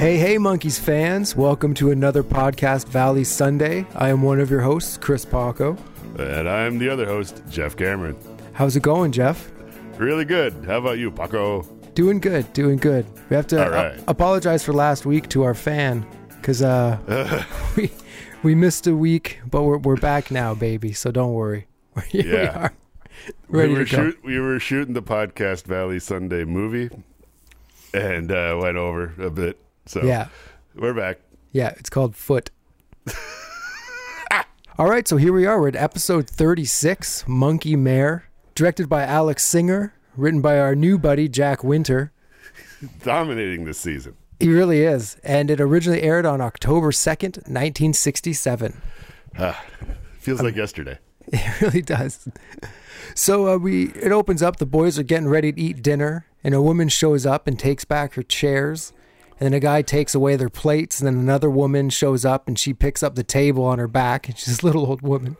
Hey, hey, Monkees fans. Welcome to another podcast, Valley Sunday. I am one of your hosts, Chris Paco. And I'm the other host, Jeff Cameron. How's it going, Jeff? Really good. How about you, Paco? Doing good, doing good. We have to right. a- apologize for last week to our fan because uh, we, we missed a week, but we're, we're back now, baby. So don't worry. Here we Yeah. are. Ready we were to go. shoot, we were shooting the podcast Valley Sunday movie, and uh, went over a bit. So Yeah. we're back. Yeah, it's called Foot. All right, so here we are. We're at episode 36, Monkee Mayor, directed by Alex Singer, written by our new buddy, Jack Winter. Dominating this season. He really is. And it originally aired on October 2nd, 1967. Feels like yesterday. It really does. So uh, we it opens up. The boys are getting ready to eat dinner, and a woman shows up and takes back her chairs. And then a guy takes away their plates, and then another woman shows up and she picks up the table on her back. And she's a little old woman.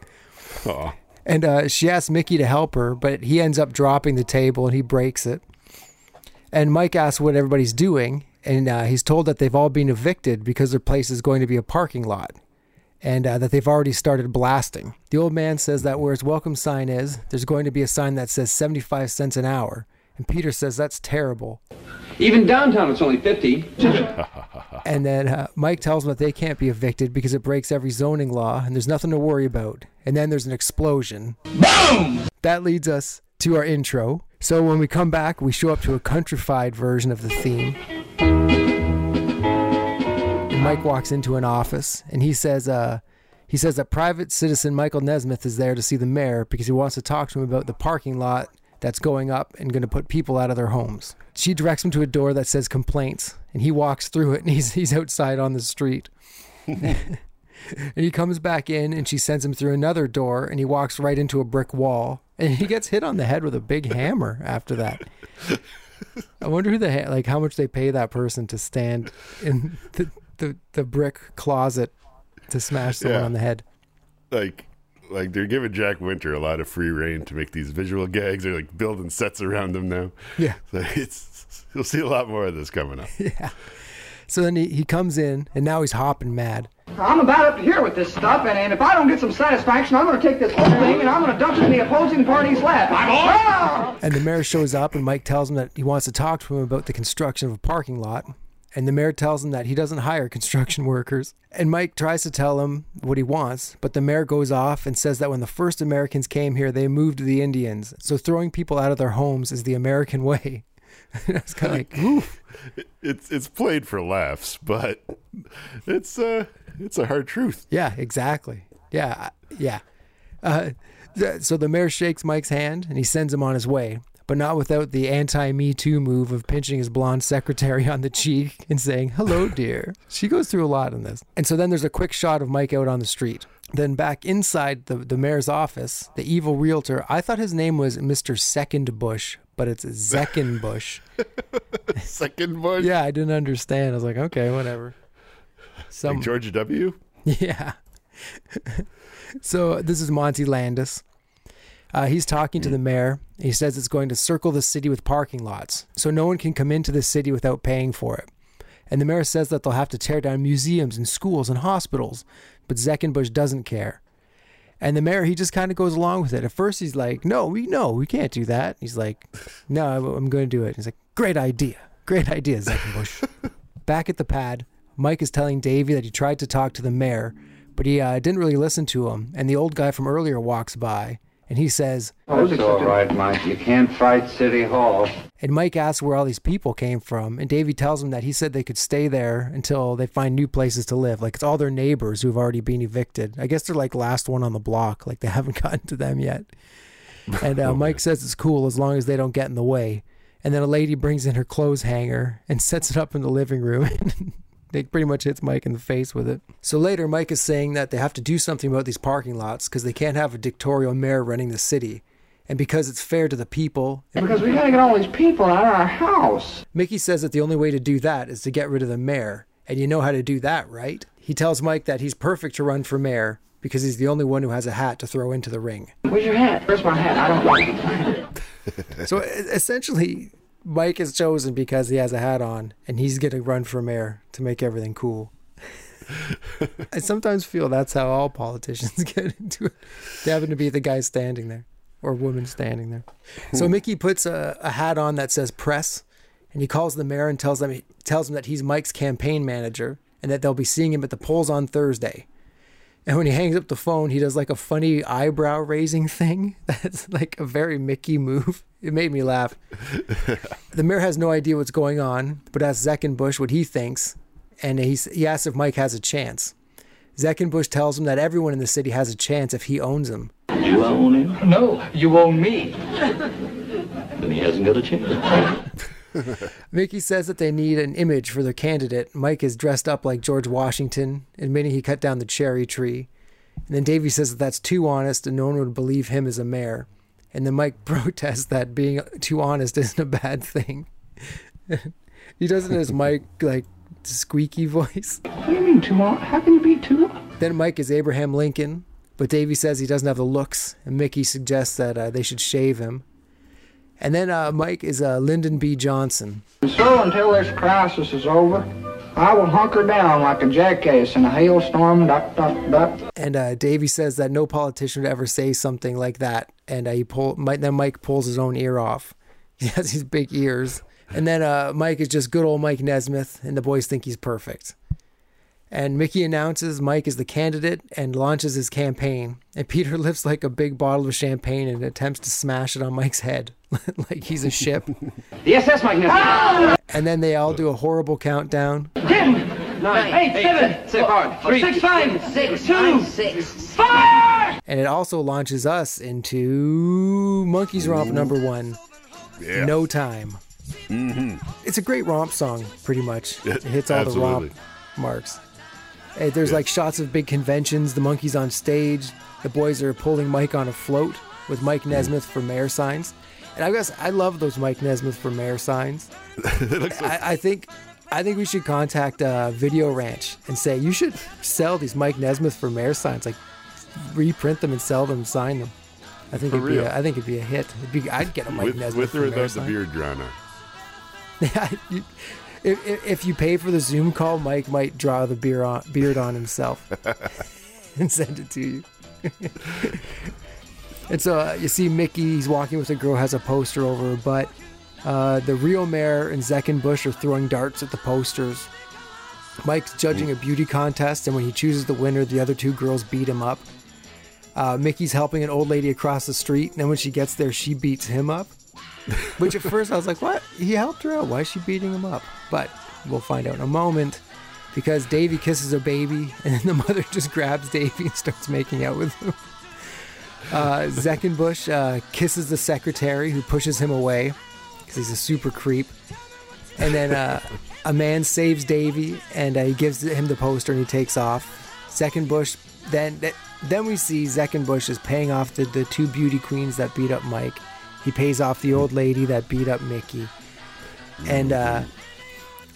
Aw. And uh, she asks Mickey to help her, but he ends up dropping the table and he breaks it. And Mike asks what everybody's doing, and uh, he's told that they've all been evicted because their place is going to be a parking lot, and uh, that they've already started blasting. The old man says that where his welcome sign is, there's going to be a sign that says 75 cents an hour. And Peter says that's terrible. Even downtown, it's only 50. And then uh, Mike tells them that they can't be evicted because it breaks every zoning law and there's nothing to worry about. And then there's an explosion. Boom! That leads us to our intro. So when we come back, we show up to a countrified version of the theme. And Mike walks into an office and he says, uh, he says that private citizen Michael Nesmith is there to see the mayor because he wants to talk to him about the parking lot that's going up and going to put people out of their homes. She directs him to a door that says complaints, and he walks through it, and he's he's outside on the street. and he comes back in, and she sends him through another door, and he walks right into a brick wall, and he gets hit on the head with a big hammer after that. I wonder who the ha- like how much they pay that person to stand in the the, the brick closet to smash someone Yeah. on the head. Like, like they're giving Jack Winter a lot of free reign to make these visual gags. They're like building sets around them now. Yeah. So it's you'll see a lot more of this coming up. Yeah. So then he, he comes in, and now he's hopping mad. I'm about up to here with this stuff, and, and if I don't get some satisfaction, I'm going to take this whole thing and I'm going to dump it in the opposing party's lap. I'm all. Ah! And the mayor shows up, and Mike tells him that he wants to talk to him about the construction of a parking lot. And the mayor tells him that he doesn't hire construction workers. And Mike tries to tell him what he wants, but the mayor goes off and says that when the first Americans came here, they moved the Indians. So throwing people out of their homes is the American way. I was kind of like, oof. It's it's played for laughs, but it's uh it's a hard truth. Yeah, exactly. Yeah, yeah. Uh, so the mayor shakes Mike's hand and he sends him on his way, but not without the anti-Me Too move of pinching his blonde secretary on the cheek and saying, "Hello, dear." She goes through a lot in this. And so then there's a quick shot of Mike out on the street. Then back inside the, the mayor's office, the evil realtor, I thought his name was Mr. Second Bush, but it's Zeckenbush. Second Bush? Yeah, I didn't understand. I was like, okay, whatever. Some, like George W. Yeah. so this is Monty Landis. Uh, he's talking to the mayor. He says it's going to circle the city with parking lots, so no one can come into the city without paying for it. And the mayor says that they'll have to tear down museums and schools and hospitals, but Zeckenbush doesn't care. And the mayor, he just kind of goes along with it. At first, he's like, "No, we no, we can't do that." He's like, "No, I'm going to do it." He's like, "Great idea, great idea, Zeckenbush." Back at the pad, Mike is telling Davy that he tried to talk to the mayor, but he uh, didn't really listen to him. And the old guy from earlier walks by, and he says, That's all right, Mike. You can't fight City Hall. and Mike asks where all these people came from, and Davy tells him that he said they could stay there until they find new places to live. Like it's all their neighbors who've already been evicted. I guess they're like last one on the block. Like they haven't gotten to them yet. And uh, Mike says it's cool as long as they don't get in the way. And then a lady brings in her clothes hanger and sets it up in the living room. It pretty much hits Mike in the face with it. So later, Mike is saying that they have to do something about these parking lots because they can't have a dictatorial mayor running the city. And because it's fair to the people, Because we got to get all these people out of our house. Mickey says that the only way to do that is to get rid of the mayor. And you know how to do that, right? He tells Mike that he's perfect to run for mayor because he's the only one who has a hat to throw into the ring. Where's your hat? Where's my hat? I don't like it. So essentially, Mike is chosen because he has a hat on, and he's gonna run for mayor to make everything cool. I sometimes feel that's how all politicians get into it. They happen to be the guy standing there or woman standing there. So Mickey puts a, a hat on that says press, and he calls the mayor and tells them tells him that he's Mike's campaign manager and that they'll be seeing him at the polls on Thursday. And when he hangs up the phone, he does like a funny eyebrow raising thing. That's like a very Mickey move. It made me laugh. the mayor has no idea what's going on, but asks Zeckenbush what he thinks, and he's, he asks if Mike has a chance. Zeckenbush tells him that everyone in the city has a chance if he owns him. You own him? No, you own me. Then he hasn't got a chance. Mickey says that they need an image for their candidate. Mike is dressed up like George Washington, admitting he cut down the cherry tree. And then Davy says that that's too honest and no one would believe him as a mayor. And then Mike protests that being too honest isn't a bad thing. he does it in his Mike, like, squeaky voice. What do you mean too long? How can you be too? Then Mike is Abraham Lincoln, but Davy says he doesn't have the looks, and Mickey suggests that uh, they should shave him. And then uh, Mike is uh, Lyndon B. Johnson. So until this crisis is over, I will hunker down like a jackass in a hailstorm. Duck, duck, duck. And uh, Davy says that no politician would ever say something like that. And uh, he pull, Mike, then Mike pulls his own ear off. He has these big ears. And then uh, Mike is just good old Mike Nesmith, and the boys think he's perfect. And Mickey announces Mike is the candidate and launches his campaign. And Peter lifts like a big bottle of champagne and attempts to smash it on Mike's head, like he's a ship. The SS Mike Nesmith. And then they all do a horrible countdown. Ten, nine, eight, seven, Say hard. Three. six, five, Six, two, nine, six. five. And it also launches us into Monkees Romp number one. Yeah. No time. Mm-hmm. It's a great romp song, pretty much. It hits all the romp marks. There's like shots of big conventions, the Monkees on stage, the boys are pulling Mike on a float with Mike Nesmith for mayor signs. And I guess I love those Mike Nesmith for mayor signs. I, I think I think we should contact uh, Video Ranch and say you should sell these Mike Nesmith for mayor signs, like reprint them and sell them, and sign them. I think For it'd be real? a, I think it'd be a hit. It'd be, I'd get a Mike with, Nesmith with or without the beard. You- if, if, if you pay for the Zoom call, Mike might draw the beer on, beard on himself and send it to you. and so uh, you see Mickey, he's walking with a girl, has a poster over her butt. Uh, the real mayor and Zeckenbush are throwing darts at the posters. Mike's judging a beauty contest, and when he chooses the winner, the other two girls beat him up. Uh, Mickey's helping an old lady across the street, and then when she gets there, she beats him up. Which at first I was like, what? He helped her out. Why is she beating him up? But we'll find out in a moment because Davy kisses a baby and then the mother just grabs Davy and starts making out with him. Uh, Zeckenbush uh, kisses the secretary who pushes him away because he's a super creep. And then uh, a man saves Davy and uh, he gives him the poster and he takes off. Zeckenbush, then, then we see Zeckenbush is paying off the, the two beauty queens that beat up Mike. He pays off the old lady that beat up Mickey. And uh,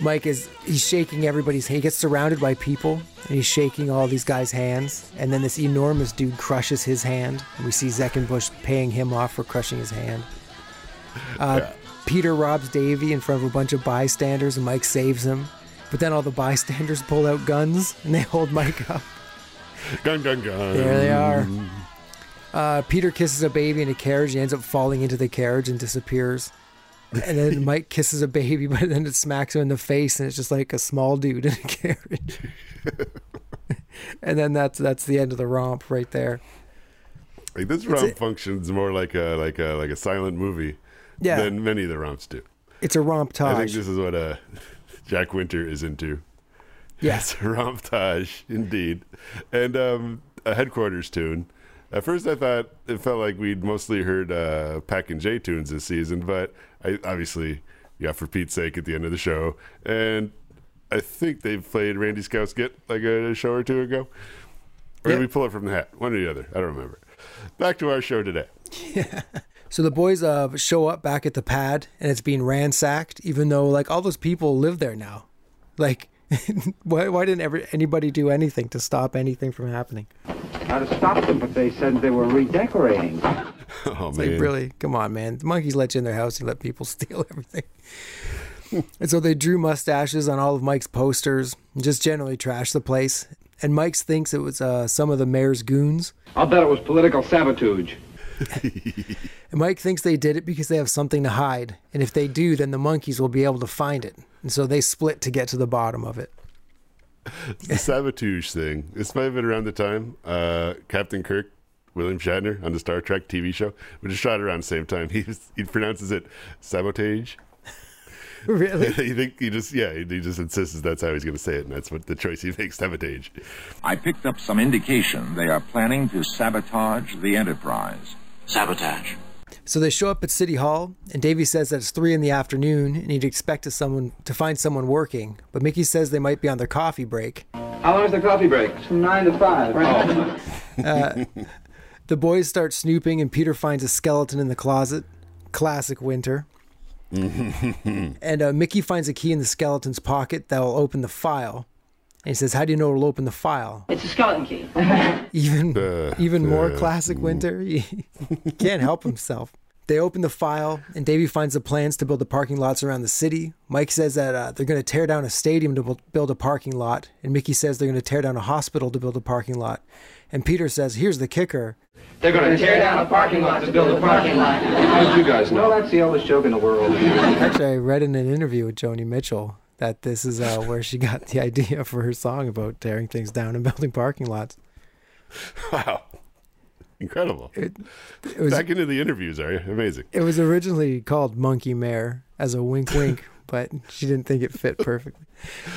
Mike is he's shaking everybody's hand. he gets surrounded by people and he's shaking all these guys' hands. And then this enormous dude crushes his hand. And we see Zeckenbush paying him off for crushing his hand. Uh, Peter robs Davy in front of a bunch of bystanders and Mike saves him. But then all the bystanders pull out guns and they hold Mike up. Gun, gun, gun. There they are. Uh, Peter kisses a baby in a carriage. He ends up falling into the carriage and disappears. And then Mike kisses a baby, but then it smacks him in the face, and it's just like a small dude in a carriage. and then that's that's the end of the romp right there. Like this romp a- functions more like a like a like a silent movie Yeah, than many of the romps do. it's a romp I think this is what uh, Jack Winter is into. Yeah. It's romptage, indeed. And um, a headquarters tune. At first, I thought it felt like we'd mostly heard uh, Pack and J tunes this season, but I obviously, yeah, for Pete's sake, at the end of the show. And I think they played Randy Scouse Git like a show or two ago. Or Yeah. did we pull it from the hat? One or the other. I don't remember. Back to our show today. Yeah. So the boys uh, show up back at the pad, and it's being ransacked, even though like all those people live there now. Like, why why didn't ever anybody do anything to stop anything from happening? I'd have stopped them, but they said they were redecorating. Oh Like, man, really? Come on, man. The Monkees let you in their house and let people steal everything. and so they drew mustaches on all of Mike's posters and just generally trashed the place. And Mike's thinks it was uh, some of the mayor's goons. I'll bet it was political sabotage. And Mike thinks they did it because they have something to hide. And if they do, then the Monkees will be able to find it. And so they split to get to the bottom of it. the sabotage thing. This might have been around the time uh, Captain Kirk, William Shatner on the Star Trek TV show, which is shot around the same time. He was, he pronounces it sabotage. really? you think he just yeah he just insists that's how he's going to say it, and that's what the choice he makes sabotage. I picked up some indication they are planning to sabotage the Enterprise. Sabotage. So they show up at City Hall, and Davy says that it's three in the afternoon, and he'd expect to someone to find someone working. But Mickey says they might be on their coffee break. How long is the coffee break? From nine to five. The boys start snooping, and Peter finds a skeleton in the closet. Classic Winter. and uh, Mickey finds a key in the skeleton's pocket that will open the file. And he says, "How do you know it'll open the file?" It's a skeleton key. Even Uh, even more uh, classic Winter. He, he can't help himself. They open the file, and Davy finds the plans to build the parking lots around the city. Mike says that uh, they're going to tear down a stadium to build a parking lot, and Mickey says they're going to tear down a hospital to build a parking lot. And Peter says, "Here's the kicker: They're going to tear down a parking lot to build a parking lot. How did you guys know? Well, that's the oldest joke in the world. Actually, I read in an interview with Joni Mitchell that this is uh, where she got the idea for her song about tearing things down and building parking lots. Wow, incredible! It was Back into the interviews, are you? Amazing. it was originally called Monkee Mayor as a wink wink, but she didn't think it fit perfectly.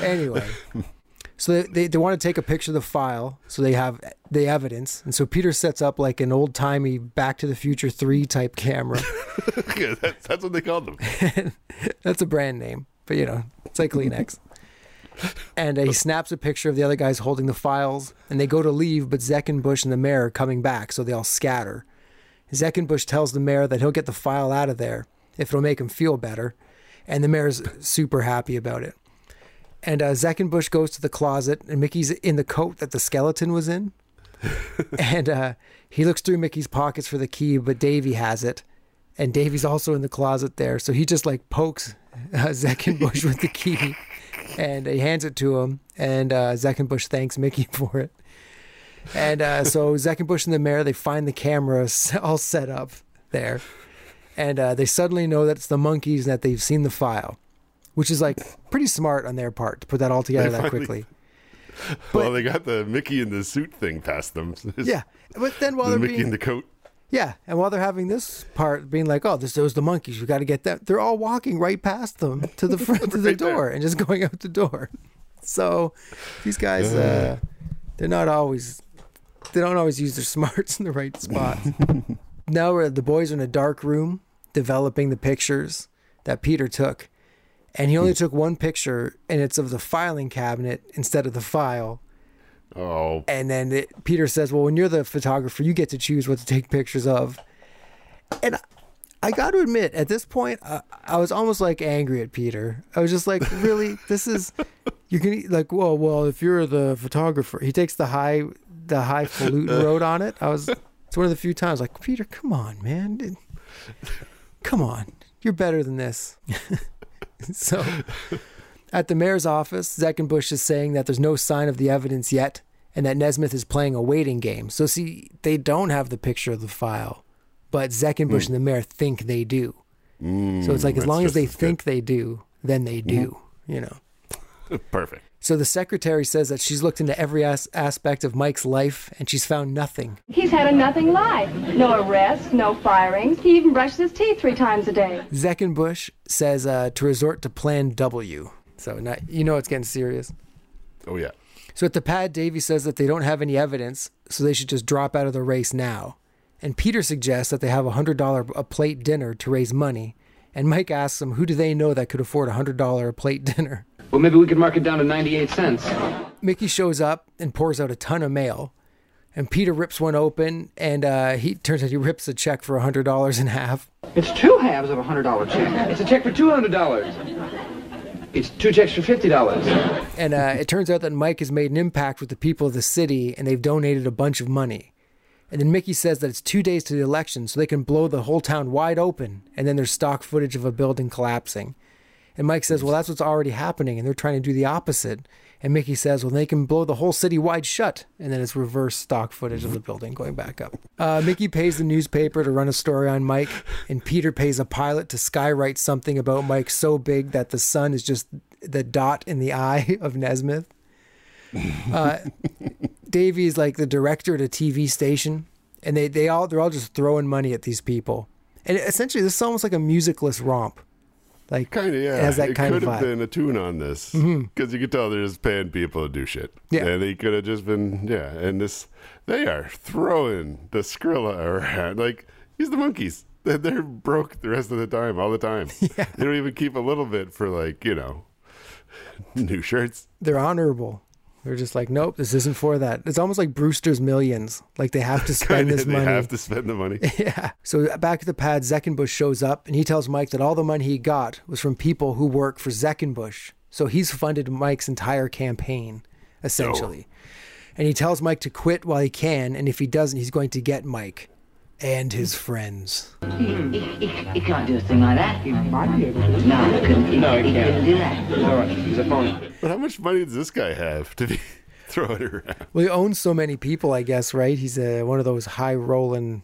Anyway, so they, they, they want to take a picture of the file so they have the evidence. And so Peter sets up like an old timey Back to the Future 3 type camera. Yeah, that's, that's what they called them. That's a brand name, but you know, it's like Kleenex. And uh, he snaps a picture of the other guys holding the files, and they go to leave, but Zeckenbush and the mayor are coming back, so they all scatter. Zeckenbush tells the mayor that he'll get the file out of there if it'll make him feel better, and the mayor's super happy about it. And uh, Zeckenbush goes to the closet, and Mickey's in the coat that the skeleton was in. and uh, he looks through Mickey's pockets for the key, but Davy has it. And Davy's also in the closet there. So he just like pokes uh, Zeckenbush with the key and he hands it to him. And uh, Zeckenbush thanks Mickey for it. And uh, so Zeckenbush and the mayor, they find the cameras all set up there. And uh, they suddenly know that it's the Monkees and that they've seen the file, which is like pretty smart on their part to put that all together that quickly. well, they got the Mickey in the suit thing past them. Yeah. But then while the they're Mickey being in the coat. Yeah, and while they're having this part, being like, "Oh, this those the Monkees. We got to get them." They're all walking right past them to the front of the Right there. door and just going out the door. So these guys, uh, they're not always, they don't always use their smarts in the right spots. now we're, the boys are in a dark room developing the pictures that Peter took, and he only took one picture, and it's of the filing cabinet instead of the file. Oh, And then it, Peter says, "Well, when you're the photographer, you get to choose what to take pictures of." And I, got to admit, at this point, I, I was almost like angry at Peter. I was just like, "Really? this is you're gonna like, well, well, if you're the photographer, he takes the high, the highfalutin road on it." I was. It's one of the few times like, Peter, come on, man, come on, you're better than this. so. At the mayor's office, Zeckenbush is saying that there's no sign of the evidence yet and that Nesmith is playing a waiting game. So, see, they don't have the picture of the file, but Zeckenbush hmm. and the mayor think they do. Hmm, so it's like as long as they as think they do, then they do, mm-hmm. you know. perfect. So the secretary says that she's looked into every as- aspect of Mike's life and she's found nothing. He's had a nothing life. No arrests, no firings. He even brushes his teeth three times a day. Zeckenbush says uh, to resort to Plan W. So now, you know it's getting serious. Oh yeah. So at the pad, Davy says that they don't have any evidence, so they should just drop out of the race now. And Peter suggests that they have a hundred dollar a plate dinner to raise money. And Mike asks them, who do they know that could afford a hundred dollar a plate dinner? Well, maybe we could mark it down to 98 cents. Mickey shows up and pours out a ton of mail. And Peter rips one open, and uh, he turns out he rips a check for a hundred dollars in half. It's two halves of a $100 check. It's a check for $200. It's two checks for fifty dollars. And uh, it turns out that Mike has made an impact with the people of the city and they've donated a bunch of money. And then Mickey says that it's two days to the election, so they can blow the whole town wide open. And then there's stock footage of a building collapsing. And Mike says, Well, that's what's already happening. And they're trying to do the opposite. And Mickey says, Well, they can blow the whole city wide shut. And then it's reverse stock footage of the building going back up. Uh, Mickey pays the newspaper to run a story on Mike. And Peter pays a pilot to skywrite something about Mike so big that the sun is just the dot in the eye of Nesmith. Uh, Davy is like the director at a TV station, and they they all they're all just throwing money at these people, and essentially this is almost like a musicless romp. Like Kind of, yeah. it has that it kind could of have vibe. been a tune on this mm-hmm. because you could tell they're just paying people to do shit. Yeah. and they could have just been yeah. And this, they are throwing the Skrilla around like he's the Monkees. They're- They're broke the rest of the time, all the time. They don't even keep a little bit for like you know new shirts. They're honorable. They're just like, nope, this isn't for that. It's almost like Brewster's Millions. Like they have to spend this they money. have to spend the money. Yeah. So uh, back at the pad, Zeckenbush shows up and he tells Mike that all the money he got was from people who work for Zeckenbush. So he's funded Mike's entire campaign, essentially. Oh. And he tells Mike to quit while he can, and if he doesn't, he's going to get Mike and his friends. He, he, he, he can't do a thing like that. He might be able to. No, he couldn't. No, he he can't. couldn't do that. He's all right. He's a phony. But how much money does this guy have to be throwing around? Well, he owns so many people, I guess, right? He's uh, one of those high rolling,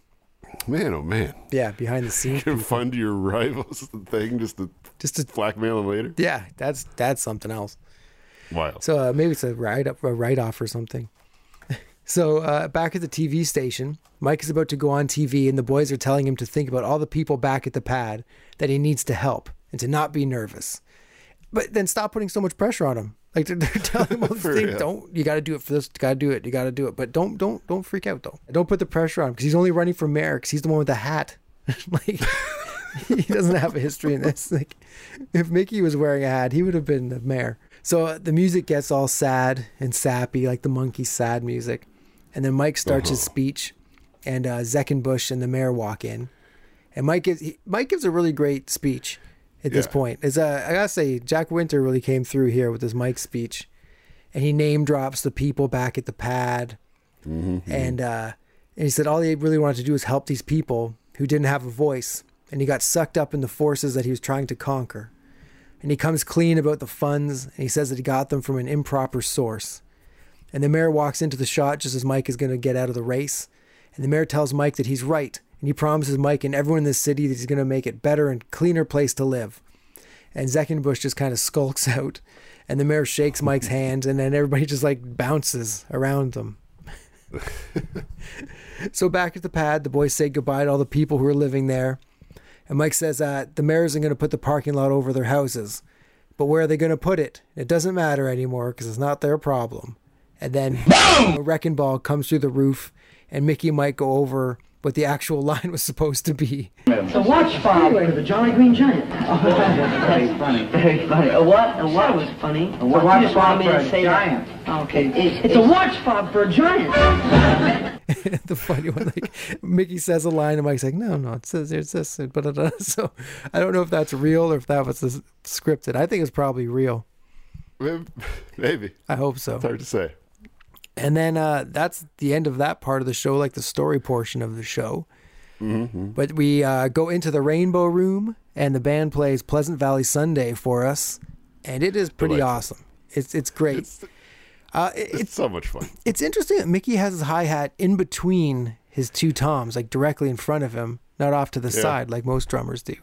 Man, oh man, yeah, behind the scenes. you can fund your rivals thing just to Just to, blackmail them later. yeah, that's that's something else. Wild. So uh, maybe it's a write up, a write off or something. So uh, back at the TV station, Mike is about to go on TV, and the boys are telling him to think about all the people back at the pad that he needs to help and to not be nervous. But then stop putting so much pressure on him. Like they're, they're telling him all these things. real. Don't you got to do it for this? You got to do it. You got to do it. But don't don't don't freak out though. Don't put the pressure on him because he's only running for mayor because he's the one with the hat. like he doesn't have a history in this. Like if Mickey was wearing a hat, he would have been the mayor. So uh, the music gets all sad and sappy, like the Monkee sad music. And then Mike starts his speech, and uh, Zeckenbush and the mayor walk in. And Mike gives he, Mike gives a really great speech at this point. It's uh, I gotta say, Jack Winter really came through here with his Mike speech, and he name drops the people back at the pad, and uh, and he said all he really wanted to do was help these people who didn't have a voice, and he got sucked up in the forces that he was trying to conquer. And he comes clean about the funds, and he says that he got them from an improper source. And the mayor walks into the shot just as Mike is going to get out of the race. And the mayor tells Mike that he's right, and he promises Mike and everyone in the city that he's going to make it better and cleaner place to live. And Zeckenbush just kind of skulks out, and the mayor shakes Mike's hand, and then everybody just like bounces around them. so back at the pad, the boys say goodbye to all the people who are living there. And Mike says uh, the mayor isn't going to put the parking lot over their houses. But where are they going to put it? It doesn't matter anymore because it's not their problem. And then a wrecking ball comes through the roof, and Mickey might go over what the actual line was supposed to be. It's a watch fob for the Jolly Green Giant. Oh, that's very funny. Very funny. A what? A what was funny? A watch you just fob for a say giant. That. Okay. it's a watch fob for a giant. the funny one, like Mickey says a line, and Mike's like, "No, no, it says it's this." and da-da-da. So I don't know if that's real or if that was scripted. I think it's probably real. Maybe. I hope so. It's hard to say. And then uh, that's the end of that part of the show, like the story portion of the show. Mm-hmm. But we uh, go into the Rainbow Room, and the band plays Pleasant Valley Sunday for us, and it is pretty Delightful. awesome. It's it's great. It's, uh, it- it's it's so much fun. it's interesting that Mickey has his hi hat in between his two toms, like directly in front of him, not off to the Yeah. side like most drummers do.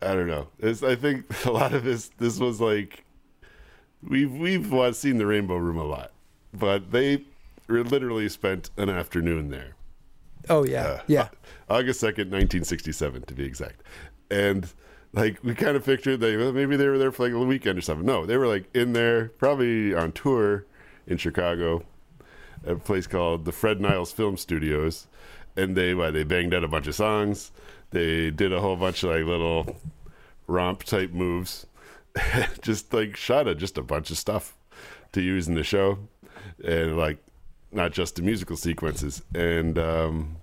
I don't know. It's, I think a lot of this this was like we've we've seen the Rainbow Room a lot, but they literally spent an afternoon there. Oh yeah, Uh, yeah. August second, nineteen sixty seven, to be exact. And like we kind of pictured they well, maybe they were there for like a weekend or something. No, they were like in there, probably on tour in Chicago, at a place called the Fred Niles Film Studios, and they why they banged out a bunch of songs. They did a whole bunch of like little romp type moves, just like shot at just a bunch of stuff to use in the show, and like not just the musical sequences. And um,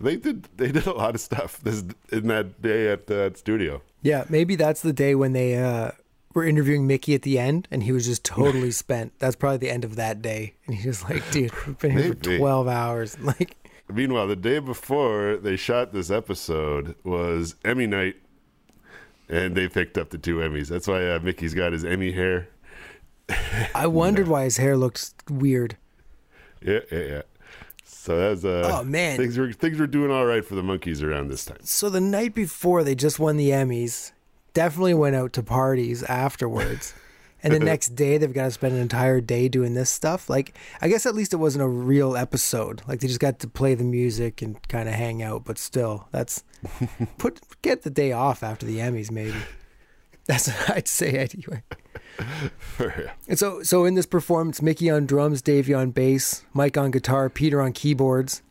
they did they did a lot of stuff this in that day at that studio. Yeah, maybe that's the day when they uh, were interviewing Mickey at the end, and he was just totally spent. That's probably the end of that day, and he was like, "Dude, we've been here for twelve hours." Like, Meanwhile, the day before they shot this episode was Emmy night, and they picked up the two Emmys. That's why uh, Mickey's got his Emmy hair. I wondered why his hair looked weird. Yeah, yeah, yeah. So that's uh, Oh, man. things were things were doing all right for the Monkees around this time. So the night before they just won the Emmys, definitely went out to parties afterwards. And the next day they've got to spend an entire day doing this stuff. Like I guess at least it wasn't a real episode. Like they just got to play the music and kind of hang out, but still, that's put get the day off after the Emmys maybe. That's what I'd say anyway. And so, so in this performance, Mickey on drums, Davy on bass, Mike on guitar, Peter on keyboards,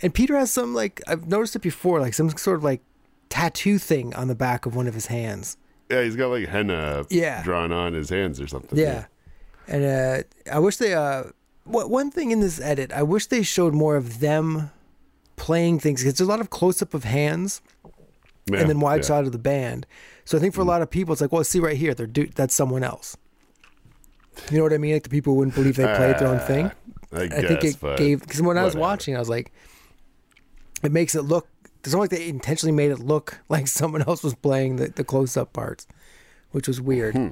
and Peter has some like I've noticed it before, like some sort of like tattoo thing on the back of one of his hands. Yeah, he's got like henna Yeah. drawn on his hands or something. Yeah, and uh, I wish they. Uh, what one thing in this edit, I wish they showed more of them playing things because there's a lot of close up of hands Yeah, and then wide yeah. Mm. shot of the band. So I think for a lot of people, it's like, well, see right here, they're do- that's someone else. You know what I mean? Like the people wouldn't believe they played their own thing. Ah, I, I think it gave because when I was whatever. watching, I was like, it makes it look. It's almost like they intentionally made it look like someone else was playing the, the close up parts, which was weird. Hmm.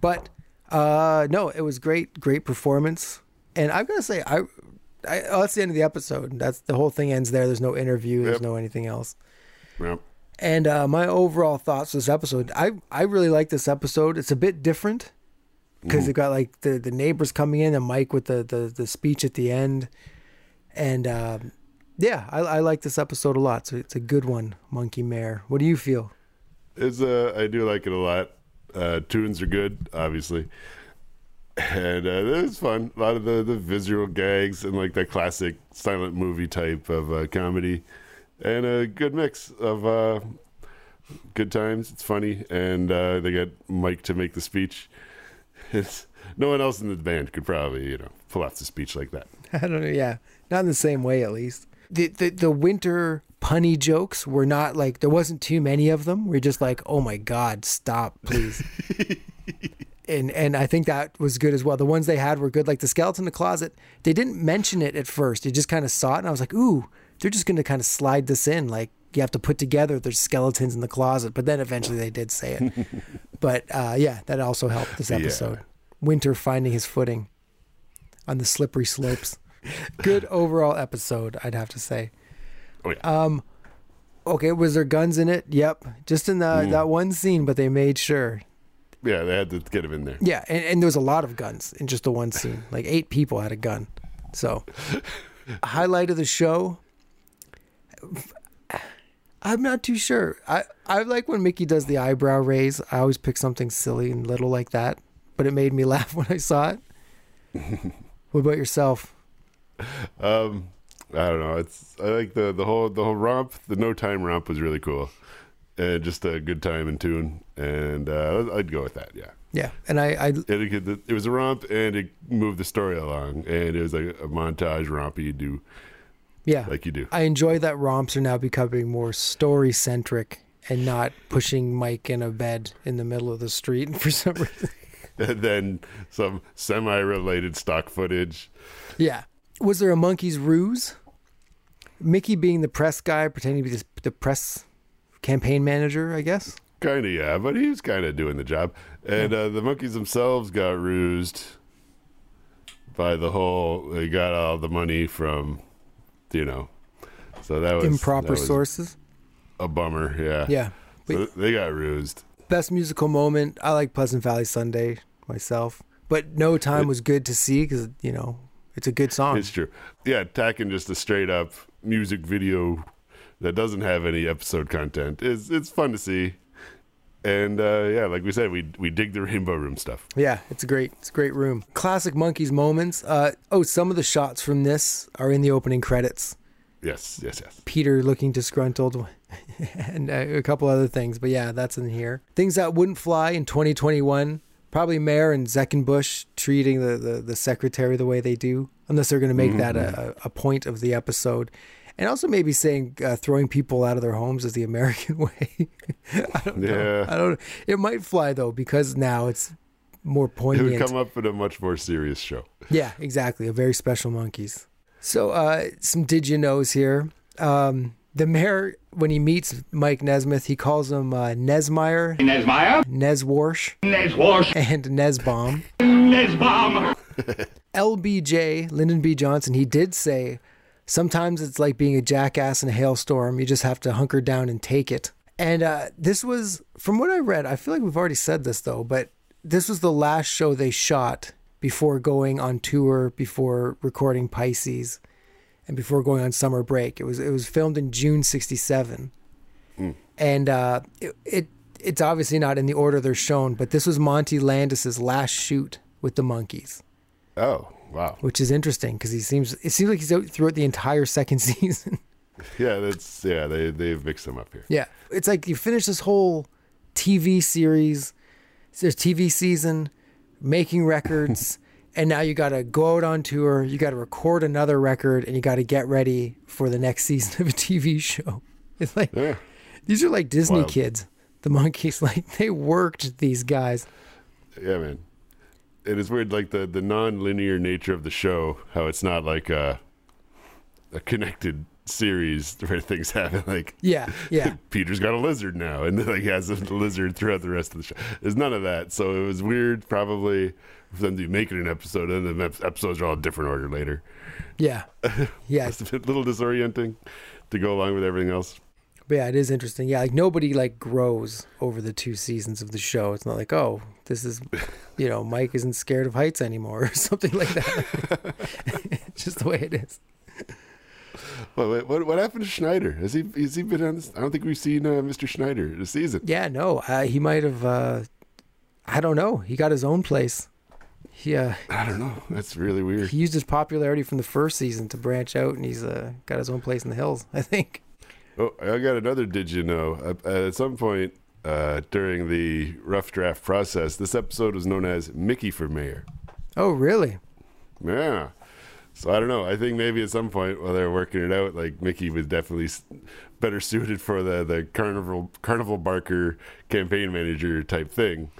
But uh, no, it was great, great performance. And I've got to say, I, I oh, that's the end of the episode. That's the whole thing ends there. There's no interview. There's Yep. no anything else. Yep. And uh, my overall thoughts this episode, I I really like this episode. It's a bit different because they've got like the the neighbors coming in and Mike with the the, the speech at the end, and um, yeah, I, I like this episode a lot. So it's a good one, Monkee Mayor. What do you feel? It's uh, I do like it a lot. Uh, tunes are good, obviously, and uh, it was fun. A lot of the the visual gags and like the classic silent movie type of uh, comedy, and a good mix of uh, good times. It's funny, and uh, they got Mike to make the speech. It's, no one else in the band could probably you know pull off the speech like that. I don't know. Yeah, not in the same way, at least. The the, the winter punny jokes were not like there wasn't too many of them. We're just like, oh my god, stop, please. and and I think that was good as well. The ones they had were good. Like the skeleton in the closet, they didn't mention it at first. They just kind of saw it, and I was like, ooh, they're just going to kind of slide this in. Like you have to put together there's skeletons in the closet. But then eventually they did say it. but uh, yeah, that also helped this Yeah. episode. Winter finding his footing on the slippery slopes. Good overall episode, I'd have to say. Oh yeah, Okay, was there guns in it? Yep, just in the, that one scene, but they made sure. yeah, they had to get him in there. Yeah, and, and there was a lot of guns in just the one scene. Like eight people had a gun. So, highlight of the show. I'm not too sure. I I like when Mickey does the eyebrow raise. I always pick something silly and little like that, but it made me laugh when I saw it. what about yourself? Um, I don't know. It's I like the the whole the whole romp. The no time romp was really cool, and just a good time and tune. And uh, I'd go with that. Yeah, Yeah, and I, I it, it, was a romp, and it moved the story along, and it was like a montage romp you do yeah, like you do. I enjoy that romps are now becoming more story centric and not pushing Mike in a bed in the middle of the street for some reason. and then some semi related stock footage. Yeah. Was there a Monkees ruse? Mickey being the press guy, pretending to be the, press campaign manager, I guess. Kind of, yeah, but he was kind of doing the job. And uh, the Monkees themselves got rused by the whole. They got all the money from, you know, so that was Improper that was sources. A bummer, yeah. Yeah. So they got rused. Best musical moment. I like Pleasant Valley Sunday myself, but No Time was good to see because you know it's a good song. It's true. Yeah, tacking just a straight up music video that doesn't have any episode content is it's fun to see. And uh, yeah, like we said, we we dig the Rainbow Room stuff. Yeah, it's a great, it's a great room. Classic Monkees moments. Uh, oh, some of the shots from this are in the opening credits. Yes, yes, yes. Peter looking disgruntled, and uh, a couple other things. But yeah, that's in here. Things that wouldn't fly in 2021. Probably Mayor and Zeckenbush treating the, the, the secretary the way they do, unless they're going to make that a, a point of the episode. And also maybe saying uh, throwing people out of their homes is the American way. I don't know. I don't. It might fly though because now it's more It would come up in a much more serious show. Yeah, exactly. A very special Monkees. So, uh, some did you knows here. Um, the mayor, when he meets Mike Nesmith, he calls him uh, Nesmeyer, Nesmeyer? Neswarsh, Neswash? and Nesbaum. Nesbaum? LBJ, Lyndon B. Johnson, he did say, sometimes it's like being a jackass in a hailstorm. You just have to hunker down and take it. And uh, this was, from what I read, I feel like we've already said this though, but this was the last show they shot before going on tour, before recording Pisces, and before going on summer break. It was it was filmed in June '67, and uh, it, it it's obviously not in the order they're shown, but this was Monty Landis's last shoot with the Monkees Oh, wow. which is interesting because he seems it seems like he's out throughout the entire second season. Yeah, that's yeah. They they've mixed them up here. yeah, it's like you finish this whole TV series, there's TV season, making records, and now you got to go out on tour. You got to record another record, and you got to get ready for the next season of a TV show. It's like Yeah. these are like Disney Wild. kids. The Monkees, like they worked these guys. Yeah, man. It is weird, like the the non-linear nature of the show. How it's not like a a connected series where things happen. Like Yeah, yeah. Peter's got a lizard now, and then like has a lizard throughout the rest of the show. There's none of that, so it was weird, probably for them to be making an episode, and the episodes are all a different order later. Yeah. Yeah. It's a bit, little disorienting to go along with everything else. But yeah, it is interesting. Yeah, like nobody like grows over the two seasons of the show. It's not like, oh, this is, you know, Mike isn't scared of heights anymore or something like that. just the way it is. What, what, what, what happened to Schneider? Has he has he been on this? I don't think we've seen uh, Mr. Schneider this season. Yeah, no, uh, he might have. Uh, I don't know. He got his own place. Yeah, uh, I don't know. That's really weird. he used his popularity from the first season to branch out, and he's uh, got his own place in the hills. I think. Oh, I got another. Did you know? At some point uh, during the rough draft process, this episode was known as Mickey for Mayor. Oh, really? Yeah. So I don't know. I think maybe at some point while they were working it out, like Mickey was definitely better suited for the the carnival carnival barker campaign manager type thing,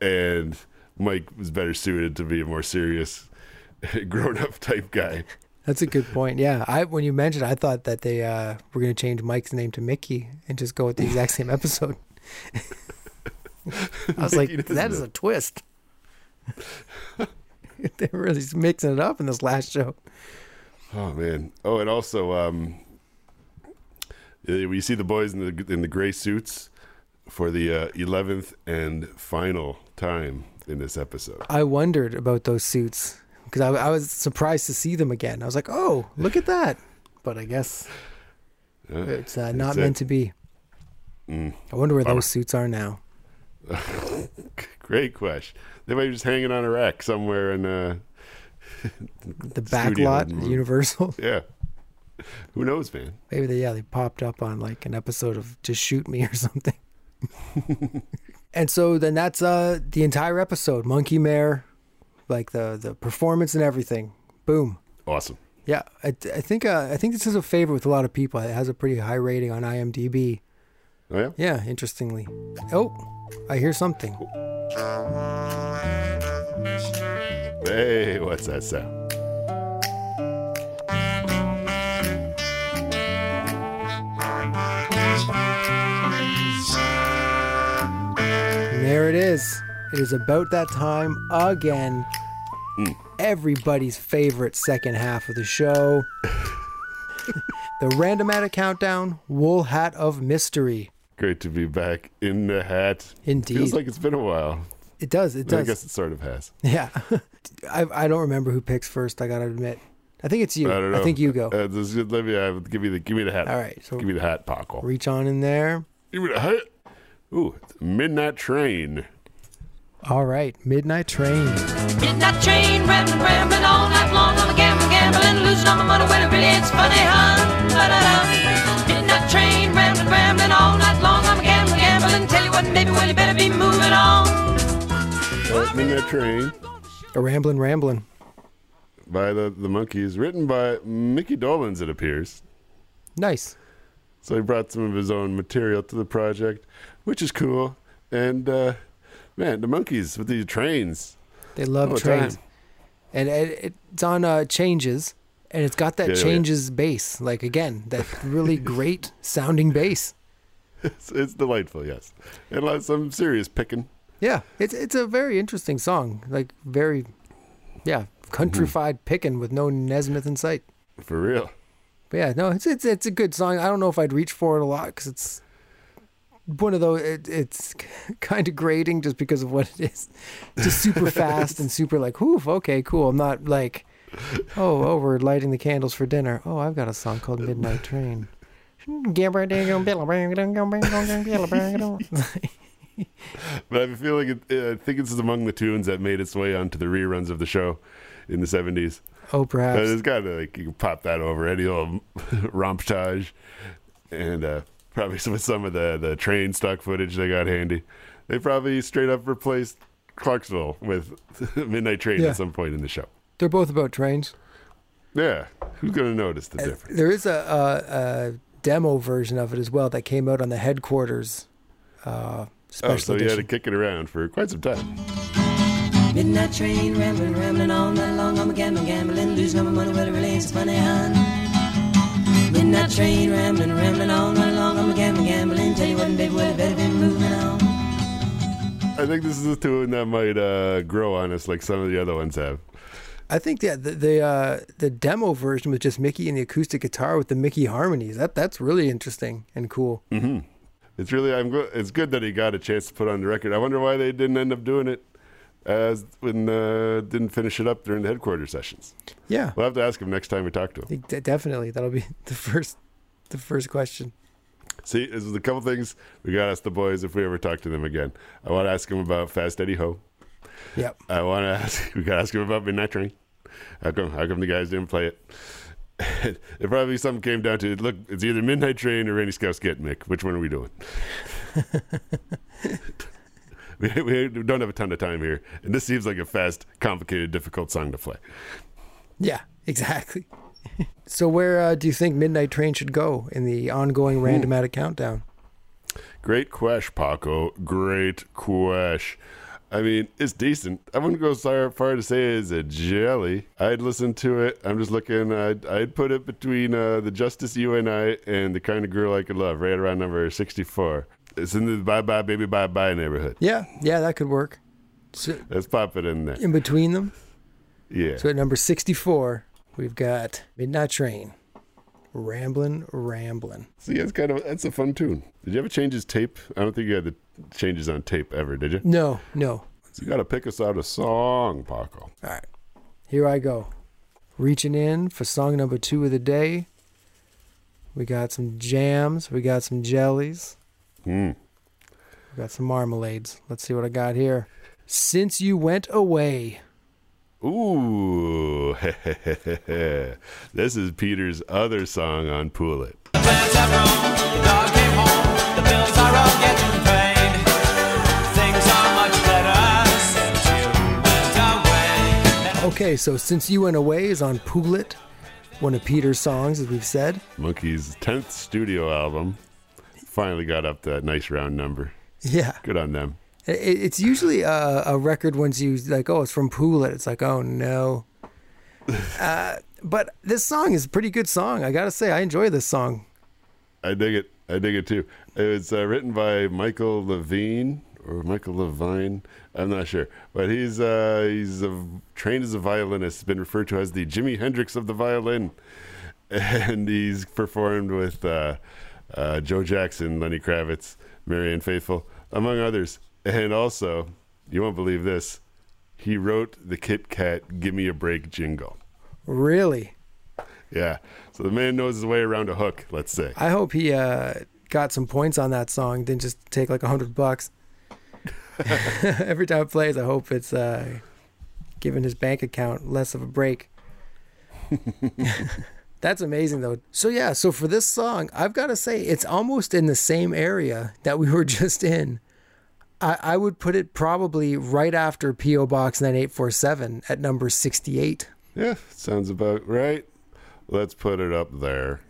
and Mike was better suited to be a more serious, grown up type guy. That's a good point. Yeah, I when you mentioned, I thought that they uh, were going to change Mike's name to Mickey and just go with the exact same episode. I was like, that is a twist. They're really mixing it up in this last show. Oh man! Oh, and also, um, uh, we see the boys in the in the gray suits for the eleventh and final time in this episode. I wondered about those suits because I, I was surprised to see them again. I was like, oh, look at that. But I guess Yeah, it's uh, not it's meant it. to be. Mm. I wonder where Bummer. those suits are now. Great question. They might be just hanging on a rack somewhere in. Uh, The back lot, Universal. yeah. Who knows, man? Maybe they yeah they popped up on like an episode of Just Shoot Me or something. and so then that's uh the entire episode. Monkee Mayor, like the the performance and everything. Boom. Awesome. Yeah, I, I think uh, I think this is a favorite with a lot of people. It has a pretty high rating on IMDb. Oh yeah. Yeah, interestingly. Oh, I hear something. Hey, what's that sound? And there it is. It is about that time again. Hmm. Everybody's favorite second half of the show. the Randomatic Countdown Wool Hat of Mystery. Great to be back in the hat. Indeed. Feels like it's been a while. It does. It does. I guess it sort of has. Yeah. I, I don't remember who picks first, I got to admit. I think it's you. I don't know. think you go. Uh, this is- let me uh, give me the give me the hat. All right, so- give me the hat, Paco. Reach on in there. Give me the hat. Ooh, midnight train. All right. Midnight Train. Midnight train, rambling, rambling all night long. I'm a gambling, gambling, losing all my money when it really it's funny, huh? Ba-da-da. Gambling. Tell you what, maybe well you better be moving on. Midnight train A Ramblin' Ramblin'. by the the Monkees, written by Micky Dolenz. It appears. Nice. So he brought some of his own material to the project, which is cool. And uh, man, the Monkees with these trains. They love Oh, trains. time. And it, it's on uh, Changes, and it's got that Yeah, yeah, yeah. Changes bass. Like, again, that really great sounding bass. It's, it's delightful, yes, and like some serious picking. Yeah, it's it's a very interesting song. Like, very, yeah, countrified mm-hmm. picking with no Nesmith in sight. For real. But yeah, no, it's it's it's a good song. I don't know if I'd reach for it a lot because it's one of those. It, it's kind of grating just because of what it is. Just super fast and super like, whew, okay, cool. I'm not like, oh, oh, we're lighting the candles for dinner. Oh, I've got a song called uh, Midnight Train. But I feel like it, uh, I think it's among the tunes that made its way onto the reruns of the show in the seventies. Oh, But perhaps. it's got to like you can pop that over any old romptage, and uh, probably some with some of the the train stock footage they got handy. They probably straight up replaced Clarksville with Midnight Train Yeah. at some point in the show. They're both about trains. Yeah, who's gonna notice the uh, difference? There is a, a, a demo version of it as well that came out on the headquarters uh, special Oh, so you had to kick it around for quite some time. Midnight train, rambling, rambling all night long. I'm a gambling, gambling, losing all my money. Well, it really ain't so funny, hon. Midnight train, rambling, rambling all night long. I'm a gambling, gambling. Tell you what, baby, well, it better be moving on. I think this is a tune that might uh, grow on us like some of the other ones have. I think yeah, the the uh, the demo version with just Micky and the acoustic guitar with the Micky harmonies. That that's really interesting and cool. It's really I'm go- it's good that he got a chance to put on the record. I wonder why they didn't end up doing it as when uh, didn't finish it up during the headquarters sessions. Yeah, We'll have to ask him next time we talk to him. definitely that'll be the first the first question. See, this is a couple things we got to ask the boys if we ever talk to them again. I want to ask him about Fast Eddie Ho. Yep. I want to ask we got to ask him about Midnight Train. How come how come the guys didn't play it? it probably something came down to look. It's either Midnight Train or Randy Scouse Git Mick. Which one are we doing? we, we don't have a ton of time here, and this seems like a fast, complicated, difficult song to play. Yeah, exactly. so where uh, do you think Midnight Train should go in the ongoing randomatic countdown? Great question, Paco. Great question. I mean, it's decent. I wouldn't go so far to say it's a jelly. I'd listen to it. I'm just looking. I'd, I'd put it between uh, the Justus You and I and the kind of girl I could love, right around number 64. It's in the Bye Bye Baby Bye Bye neighborhood. Yeah, yeah, that could work. So Let's pop it in there. in between them. Yeah. So at number 64, we've got Midnight Train. Ramblin', ramblin'. See, it's kind of that's a fun tune. Did you ever change his tape? I don't think you had the changes on tape ever, did you? No, no. You got to pick us out a song, Paco. All right, here I go. Reaching in for song number two of the day. We got some jams. We got some jellies. Hmm. We got some marmalades. Let's see what I got here. Since you went away. Ooh, this is Peter's other song on Pool It. Okay, so since you went away is on Pool It, one of Peter's songs, as we've said. Monkees' 10th studio album finally got up that nice round number. Yeah. Good on them. It's usually a, a record once you like, oh, it's from Pool It. It's like, oh no. uh, but this song is a pretty good song. I gotta say, I enjoy this song. I dig it. I dig it too. It was uh, written by Michael Levine or Michael Levine. I'm not sure, but he's uh, he's a, trained as a violinist. Been referred to as the Jimi Hendrix of the violin, and he's performed with uh, uh, Joe Jackson, Lenny Kravitz, Marianne Faithfull, among others. And also, you won't believe this, he wrote the Kit Kat "Give Me a Break" jingle. Really, Yeah, so the man knows his way around a hook. Let's say. I hope he uh, got some points on that song. Didn't just take like a hundred bucks. Every time it plays, I hope it's uh, giving his bank account less of a break. That's amazing though. So yeah, so for this song, I've got to say it's almost in the same area that we were just in. I, I would put it probably right after PO Box 9847 at number 68. Yeah, sounds about right. Let's put it up there.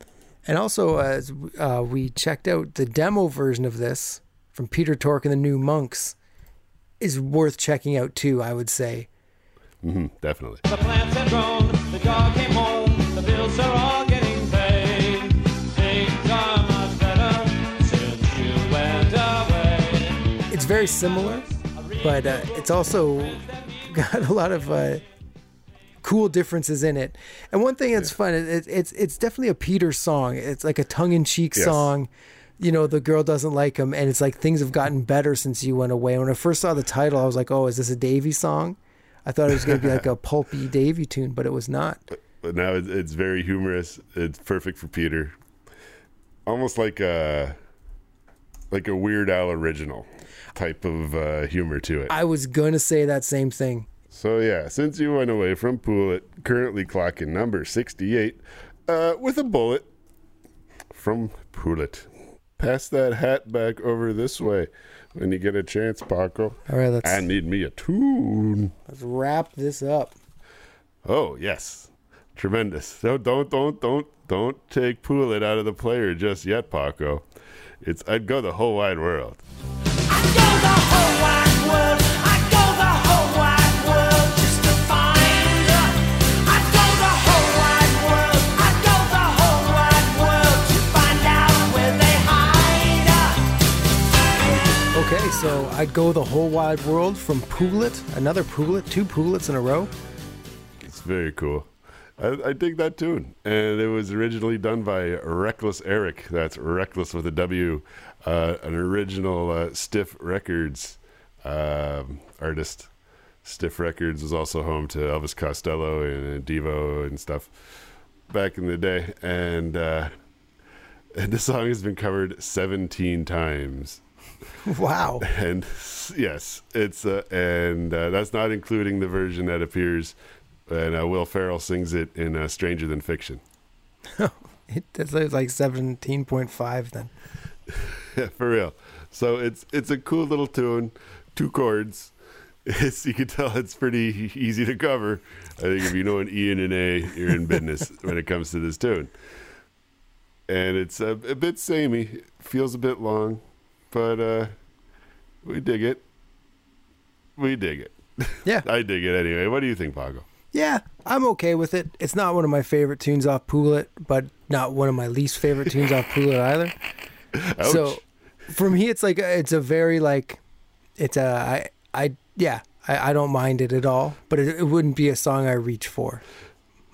And also, as uh, we checked out the demo version of this from Peter Tork and the New Monks, is worth checking out too. I would say. hmm definitely. The plants have grown, the dog came home, the bills are all getting paid. Things are much better since you went away. It's very similar, but uh, it's also got a lot of uh, cool differences in it. And one thing that's fun, it, it's it's definitely a Peter song. It's like a tongue-in-cheek Yes. song. You know, the girl doesn't like him, and it's like things have gotten better since you went away. When I first saw the title, I was like, "Oh, is this a Davy song?" I thought it was going to be like a pulpy Davy tune, but it was not. But now it's, very humorous. It's perfect for Peter. Almost like a like a Weird Al original type of uh, humor to it. I was gonna say that same thing. So yeah, since you went away from Pool It, currently clocking number sixty-eight, uh, with a bullet from Poolet. Pass that hat back over this way when you get a chance, Paco. All right, let's I need me a tune. let's wrap this up. Oh yes, tremendous. No, don't, don't, don't, don't take Pool It out of the player just yet, Paco. It's I'd go the whole wide world. Okay, so I'd go the whole wide world from Pool It, another Pool It, two Poolets in a row. It's very cool. I, I dig that tune, and it was originally done by Wreckless Eric. That's Wreckless with a W, uh, an original uh, Stiff Records um, artist. Stiff Records was also home to Elvis Costello and Devo and stuff back in the day, and uh, the song has been covered 17 times. Wow. And yes, it's uh, and uh, that's not including the version that appears and uh, Will Ferrell sings it in uh, Stranger Than Fiction. It, that's like seventeen point five then. Yeah, for real. So it's it's a cool little tune, two chords. It's, you can tell it's pretty easy to cover. I think if you know an E and an A, you're in business when it comes to this tune. And it's a, a bit samey, feels a bit long, but uh, we dig it. We dig it. Yeah. I dig it anyway. What do you think, Paco? Yeah, I'm okay with it. It's not one of my favorite tunes off Pool It, but not one of my least favorite tunes off Pool It either. Ouch. So for me, it's like it's a very like it's a I I yeah I, I don't mind it at all, but it, it wouldn't be a song I reach for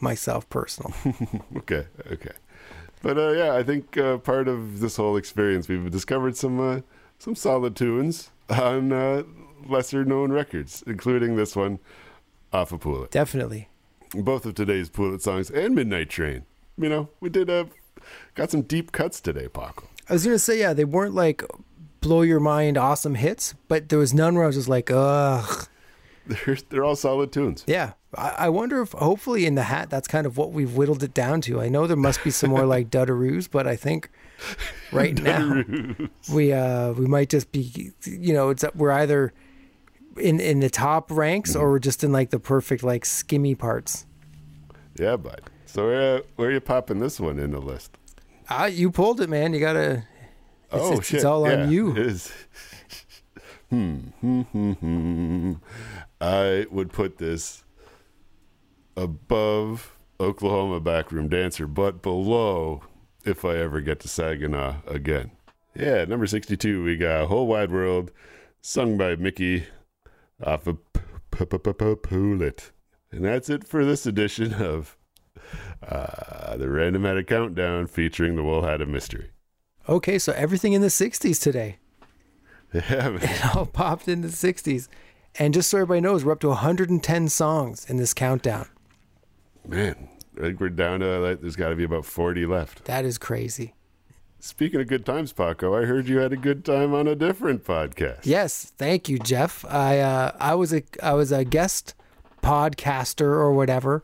myself personal. okay, okay. But uh, yeah, I think uh, part of this whole experience, we've discovered some uh, some solid tunes on uh, lesser known records, including this one off of Pool It. Definitely. Both of today's Pool It songs and Midnight Train. You know, we did uh, got some deep cuts today, Paco. I was gonna say yeah, they weren't like blow your mind awesome hits, but there was none where I was just like ugh. They're they're all solid tunes. Yeah, I, wonder if hopefully in the hat that's kind of what we've whittled it down to. I know there must be some more like dudaroos, but I think right now we uh we might just be you know it's we're either in in the top ranks or we're just in like the perfect like skimmy parts. Yeah, bud. So where where are you popping this one in the list? Ah, you pulled it, man. You gotta. It's, oh it's, shit! it's all Yeah, on you. It is. hmm, hmm, hmm, hmm. I would put this above Oklahoma Backroom Dancer, but below if I ever get to Saginaw again. Yeah, number 62, we got Whole Wide World, sung by Micky off of P- P- P- P- P- And that's it for this edition of uh, the Random Attic Countdown featuring the Wool Hat of Mystery. Okay, so everything in the '60s today. Yeah, man. It all popped in the '60s, and just so everybody knows, we're up to 110 songs in this countdown. Man, I think we're down to like there's got to be about 40 left. That is crazy. Speaking of good times, Paco, I heard you had a good time on a different podcast. Yes, thank you, Jeff. I uh, I was a I was a guest podcaster or whatever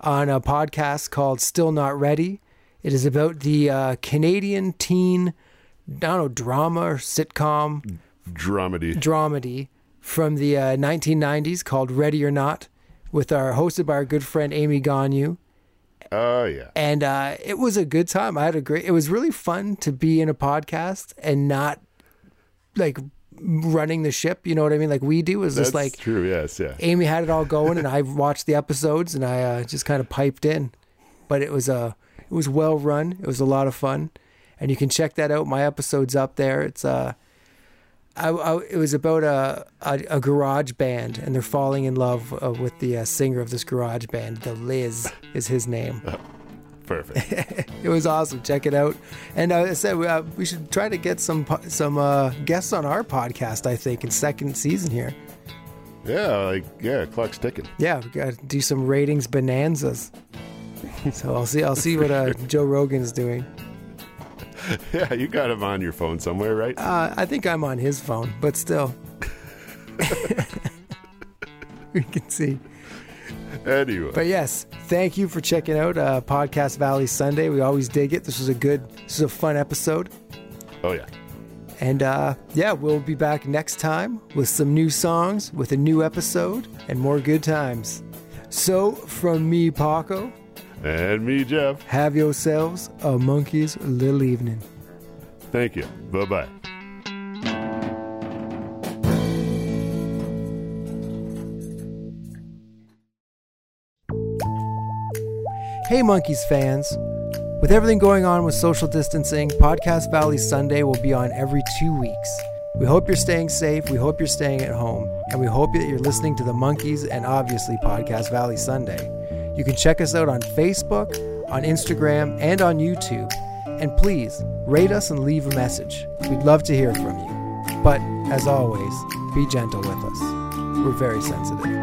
on a podcast called Still Not Ready. It is about the uh, Canadian teen, I don't know, drama or sitcom Dramedy. dramedy from the uh, 1990s called Ready or Not, with our hosted by our good friend Amy Gonu. Oh yeah. and uh, it was a good time. I had a great. It was really fun to be in a podcast and not like running the ship. You know what I mean? Like we do is just like true. Yes. Yeah. Amy had it all going, and I watched the episodes, and I uh, just kind of piped in. But it was uh, it was well run. It was a lot of fun, and you can check that out. My episode's up there. It's uh, I, I it was about a, a a garage band, and they're falling in love uh, with the uh, singer of this garage band. The Liz is his name. Perfect. It was awesome. Check it out. And uh, I said uh, we should try to get some some uh, guests on our podcast. I think in second season here. yeah. Like yeah. Clock's ticking. Yeah, we got to do some ratings bonanzas. so I'll see. I'll see what uh, Joe Rogan's doing. Yeah. You got him on your phone somewhere, right? Uh, I think I'm on his phone, but still, we can see. anyway. But yes, thank you for checking out uh, Podcast Valley Sunday. We always dig it. This was a good. This was a fun episode. oh yeah. And uh, yeah, we'll be back next time with some new songs, with a new episode, and more good times. So, from me, Paco, And me, Jeff. have yourselves a monkey's little evening. Thank you. Bye bye. Hey, Monkees fans. With everything going on with social distancing, Podcast Valley Sunday will be on every two weeks. We hope you're staying safe, we hope you're staying at home, and we hope that you're listening to the Monkees and obviously Podcast Valley Sunday. You can check us out on Facebook, on Instagram, and on YouTube. And please rate us and leave a message. We'd love to hear from you. But as always, be gentle with us. We're very sensitive.